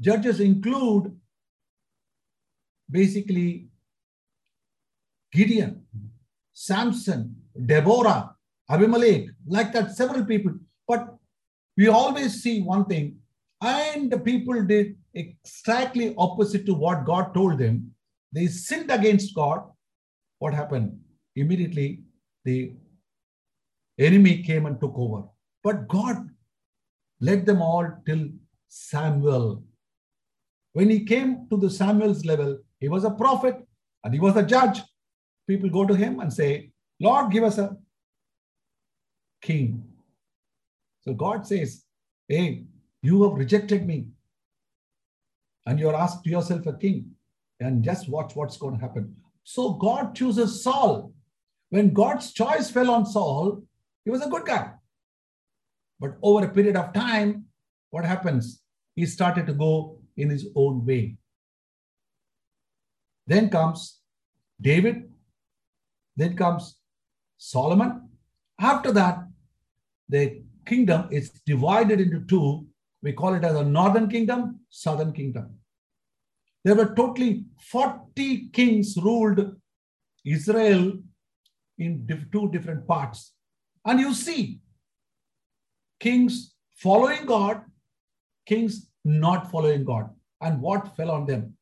Judges include basically Gideon, Samson, Deborah, Abimelech, like that, several people. But we always see one thing, and the people did exactly opposite to what God told them. They sinned against God. What happened? Immediately, the enemy came and took over. But God led them all till Samuel. When he came to the Samuel's level, he was a prophet and he was a judge. People go to him and say, Lord, give us a king. So God says, Hey, you have rejected me. And you're asked yourself a king. And just watch what's going to happen. So God chooses Saul. When God's choice fell on Saul, he was a good guy. But over a period of time, what happens? He started to go in his own way. Then comes David. Then comes Solomon. After that, the kingdom is divided into two. We call it as a northern kingdom, southern kingdom. There were totally 40 kings ruled Israel in two different parts. And you see kings following God, kings not following God, and what fell on them.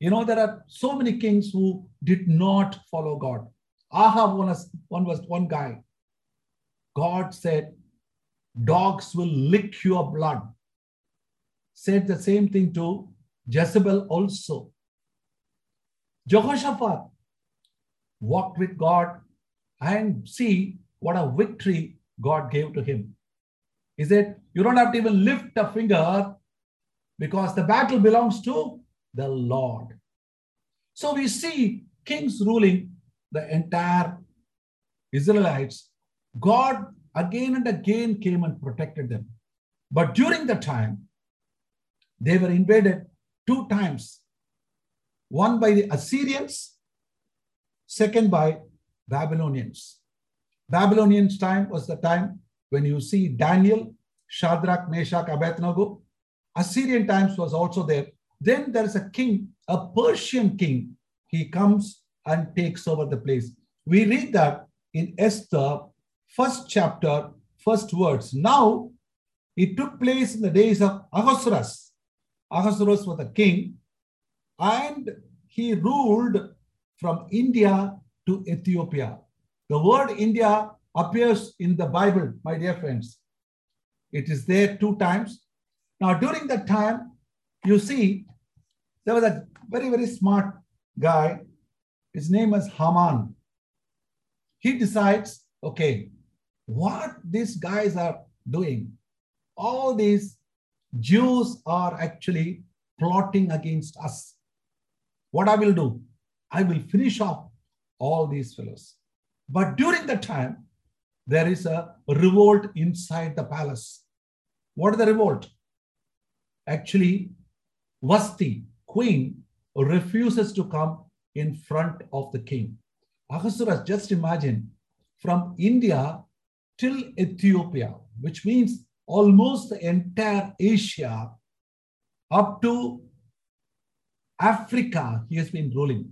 You know, there are so many kings who did not follow God. Ahab was, one was one guy. God said, dogs will lick your blood. Said the same thing to Jezebel also. Jehoshaphat walked with God and see what a victory God gave to him. He said, You don't have to even lift a finger because the battle belongs to the Lord. So we see kings ruling the entire Israelites. God again and again came and protected them. But during the time, they were invaded two times one by the Assyrians, second by Babylonians. Babylonians' time was the time when you see Daniel, Shadrach, Meshach, Abednego. Assyrian times was also there. Then there is a king, a Persian king. He comes and takes over the place. We read that in Esther, first chapter, first words. Now, it took place in the days of Ahasuerus. Ahasuerus was a king, and he ruled from India to Ethiopia. The word India appears in the Bible, my dear friends. It is there two times. Now, during that time, you see, there was a very, very smart guy. His name was Haman. He decides, okay, what these guys are doing, all these Jews are actually plotting against us. What I will do, I will finish off all these fellows. But during the time, there is a revolt inside the palace. What is the revolt? Actually, Vashti, queen, refuses to come in front of the king. Ahasuerus, just imagine, from India till Ethiopia, which means almost the entire Asia up to Africa, he has been ruling.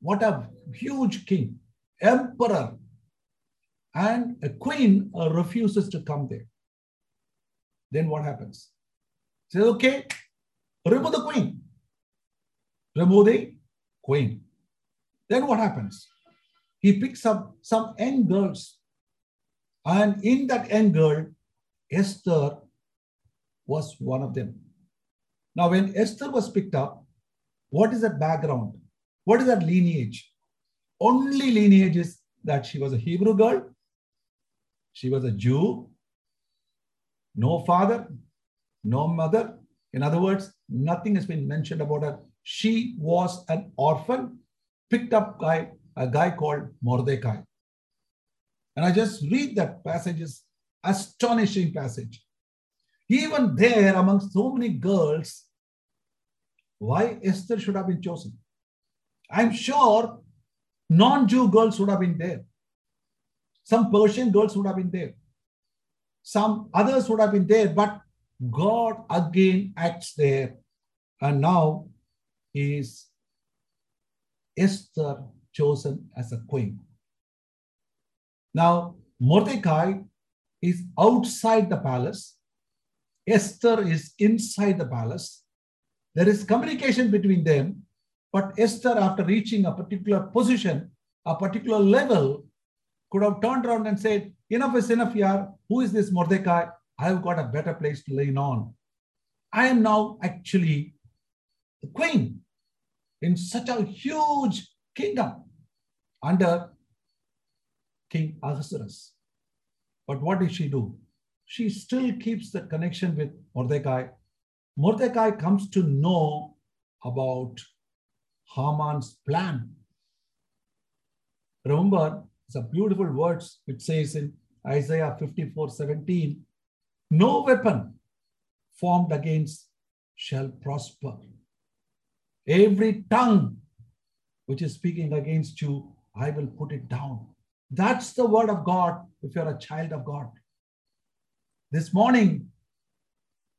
What a huge king, emperor, and a queen uh, refuses to come there. Then what happens? Says, okay, remove the queen. Remove the queen. Then what happens? He picks up some young girls. And in that young girl, Esther was one of them. Now, when Esther was picked up, what is that background? What is that lineage? Only lineage is that she was a Hebrew girl, she was a Jew, no father, no mother. In other words, nothing has been mentioned about her. She was an orphan, picked up by a guy called Mordecai. And I just read that passage, is astonishing passage. Even there, among so many girls, why Esther should have been chosen? I'm sure non-Jew girls would have been there. Some Persian girls would have been there. Some others would have been there, but God again acts there And now is Esther chosen as a queen. Now, Mordecai is outside the palace. Esther is inside the palace. There is communication between them, but Esther, after reaching a particular position, a particular level, could have turned around and said, Enough is enough here. Who is this Mordecai? I've got a better place to lean on. I am now actually the queen in such a huge kingdom under King Ahasuerus. But what did she do? She still keeps the connection with Mordecai. Mordecai comes to know about Haman's plan. Remember, it's a beautiful words which says in Isaiah 54 17, no weapon formed against shall prosper. Every tongue which is speaking against you, I will put it down. That's the word of God if you're a child of God. This morning,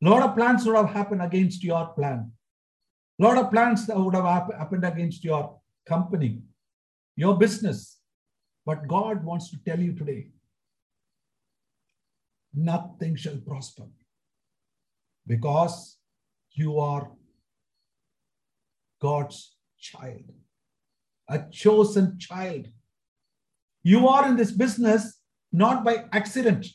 a lot of plans would have happened against your plan. A lot of plans that would have happened against your company, your business. But God wants to tell you today nothing shall prosper because you are God's child, a chosen child. You are in this business not by accident.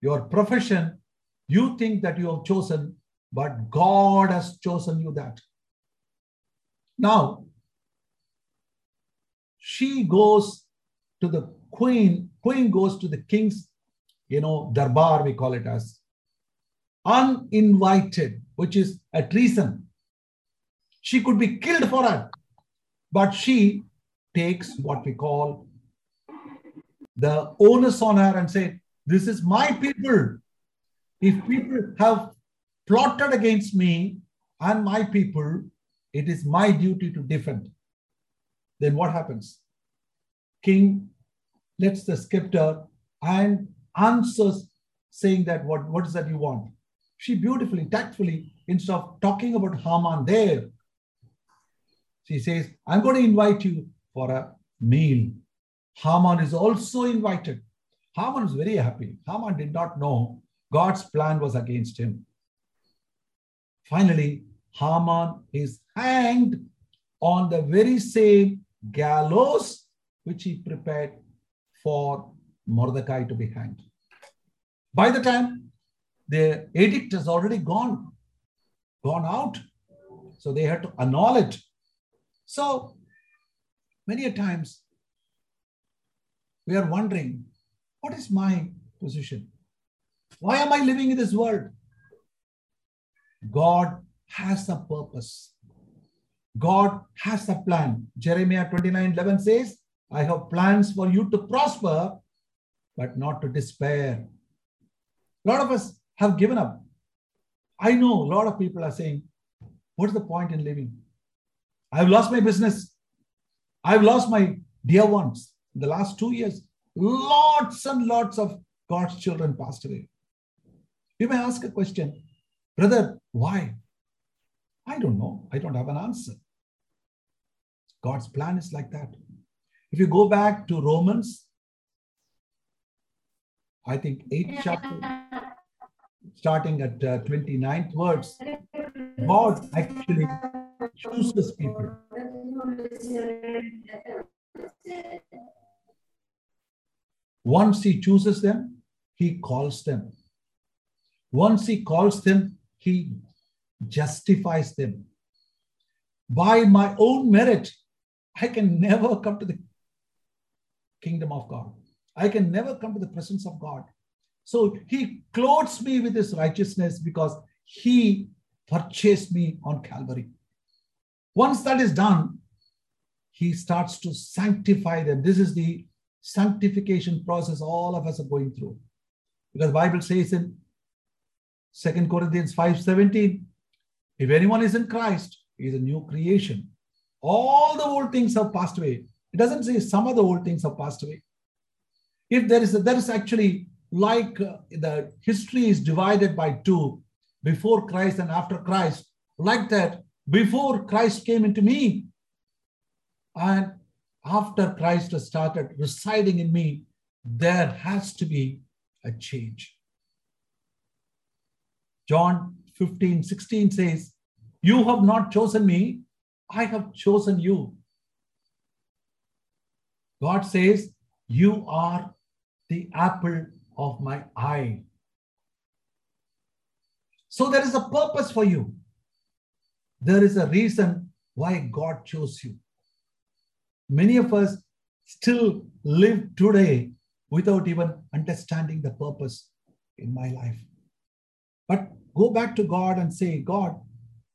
Your profession, you think that you have chosen, but God has chosen you that. Now, she goes to the queen, queen goes to the king's, you know, darbar, we call it as uninvited, which is a treason. She could be killed for it, but she takes what we call the onus on her and say, This is my people. If people have plotted against me and my people, it is my duty to defend. Then what happens? King lets the scepter and answers saying that what, what is that you want? She beautifully, tactfully, instead of talking about Haman there, she says, I'm going to invite you for a meal. Haman is also invited. Haman is very happy. Haman did not know God's plan was against him. Finally, Haman is hanged on the very same gallows which he prepared for Mordecai to be hanged. By the time the edict has already gone, gone out, so they had to annul it. So many a times we are wondering, what is my position? Why am I living in this world? God has a purpose. God has a plan. Jeremiah 29 11 says, I have plans for you to prosper, but not to despair. A lot of us have given up. I know a lot of people are saying, What's the point in living? I've lost my business. I've lost my dear ones. In the last two years, lots and lots of God's children passed away. You may ask a question, brother, why? I don't know. I don't have an answer. God's plan is like that. If you go back to Romans, I think 8th chapter, starting at uh, 29th words, God actually chooses people. Once he chooses them, he calls them. Once he calls them, he justifies them. By my own merit, I can never come to the kingdom of God. I can never come to the presence of God. So he clothes me with his righteousness because he purchased me on Calvary. Once that is done, he starts to sanctify them. This is the sanctification process all of us are going through. Because Bible says in Second Corinthians 5:17, if anyone is in Christ, he is a new creation. All the old things have passed away. It doesn't say some of the old things have passed away. If there is, a, there is actually like uh, the history is divided by two before Christ and after Christ, like that, before Christ came into me, and after Christ has started residing in me, there has to be a change. John 15, 16 says, You have not chosen me, I have chosen you. God says, You are the apple of my eye. So there is a purpose for you. There is a reason why God chose you. Many of us still live today without even understanding the purpose in my life. But go back to God and say, God,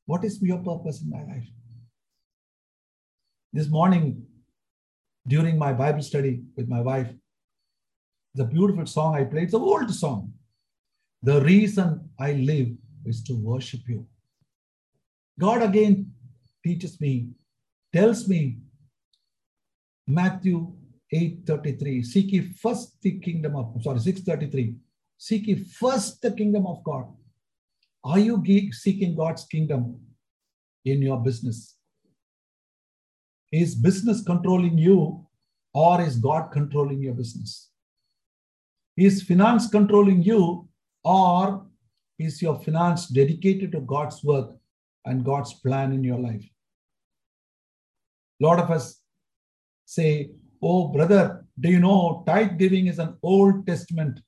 what is your purpose in my life? This morning, during my Bible study with my wife, the beautiful song I played, it's an old song. The reason I live is to worship you. God again teaches me, tells me, Matthew 8:33, seek ye first the kingdom of, sorry, 6:33, seek ye first the kingdom of God. Are you seeking God's kingdom in your business? Is business controlling you or is God controlling your business? Is finance controlling you or is your finance dedicated to God's work and God's plan in your life? A lot of us say, Oh, brother, do you know tithe giving is an Old Testament?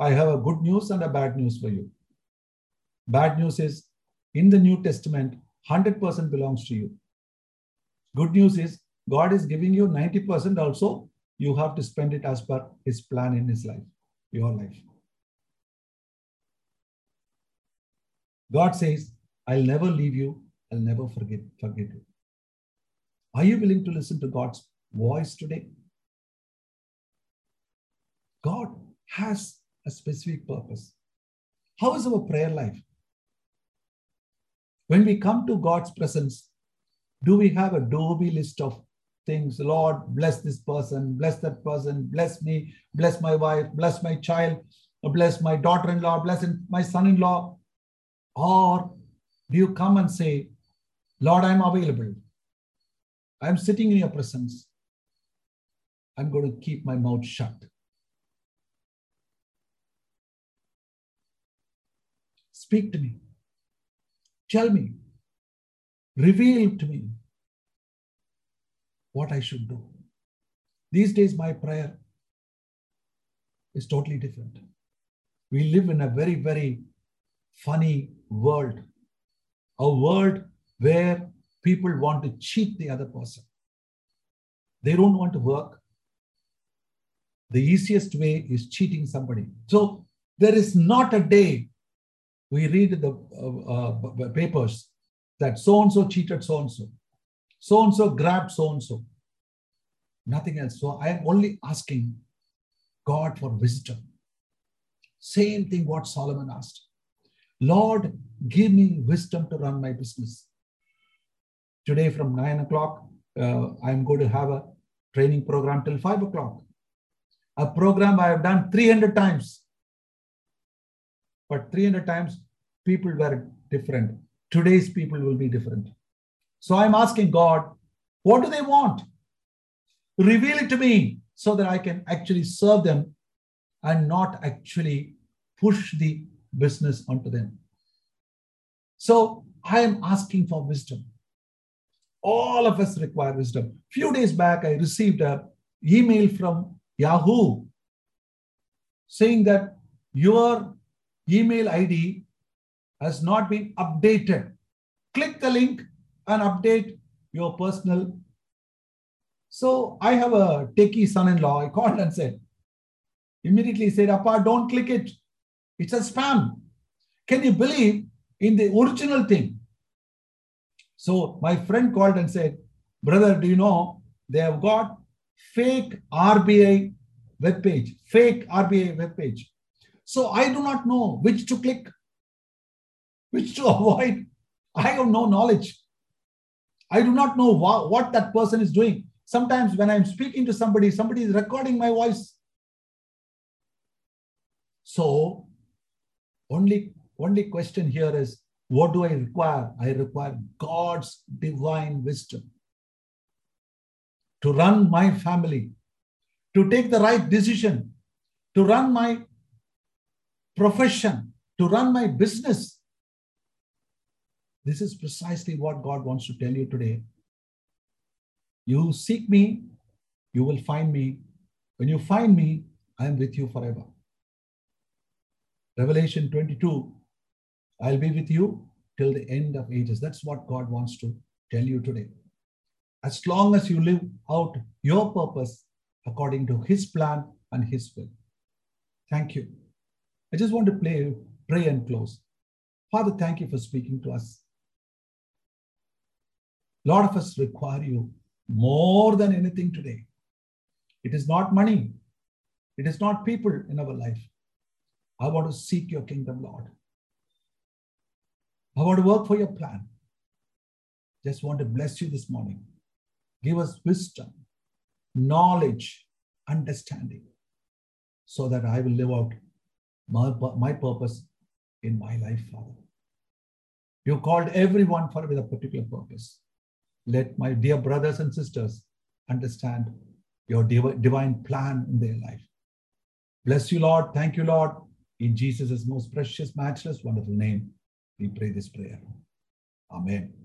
I have a good news and a bad news for you. Bad news is in the New Testament, 100% belongs to you. Good news is God is giving you 90% also. You have to spend it as per his plan in his life, your life. God says, I'll never leave you, I'll never forget, forget you. Are you willing to listen to God's voice today? God has a specific purpose. How is our prayer life? When we come to God's presence, do we have a do-be list of things? Lord, bless this person, bless that person, bless me, bless my wife, bless my child, bless my daughter-in-law, bless my son-in-law. Or do you come and say, Lord, I'm available. I'm sitting in your presence. I'm going to keep my mouth shut. Speak to me. Tell me. Reveal to me what I should do. These days, my prayer is totally different. We live in a very, very funny world, a world where people want to cheat the other person. They don't want to work. The easiest way is cheating somebody. So there is not a day we read the uh, uh, papers that so and so cheated so and so, so and so grabbed so and so. Nothing else. So I am only asking God for wisdom. Same thing what Solomon asked. Lord, give me wisdom to run my business. Today from nine o'clock, uh, I'm going to have a training program till five o'clock. A program I have done 300 times. But 300 times, people were different. Today's people will be different. So I'm asking God, what do they want? Reveal it to me so that I can actually serve them and not actually push the business onto them. So I am asking for wisdom. All of us require wisdom. Few days back, I received a email from Yahoo saying that your email ID has not been updated. Click the link and update your personal. So I have a techie son-in-law. I called and said, immediately said, Appa, don't click it. It's a spam. Can you believe in the original thing? So my friend called and said, brother, do you know they have got fake RBI web page, fake RBI web page. So I do not know which to click which to avoid. I have no knowledge. I do not know wha- what that person is doing. Sometimes when I'm speaking to somebody, somebody is recording my voice. So only only question here is what do I require? I require God's divine wisdom to run my family, to take the right decision, to run my profession, to run my business. This is precisely what God wants to tell you today. You seek me, you will find me. When you find me, I am with you forever. Revelation 22 I'll be with you till the end of ages. That's what God wants to tell you today. As long as you live out your purpose according to His plan and His will. Thank you. I just want to play, pray and close. Father, thank you for speaking to us. Lot of us require you more than anything today. It is not money, it is not people in our life. I want to seek your kingdom, Lord. I want to work for your plan. Just want to bless you this morning. Give us wisdom, knowledge, understanding, so that I will live out my, my purpose in my life, Father. You called everyone for with a particular purpose. Let my dear brothers and sisters understand your div- divine plan in their life. Bless you, Lord. Thank you, Lord. In Jesus' most precious, matchless, wonderful name we pray this prayer. Amen.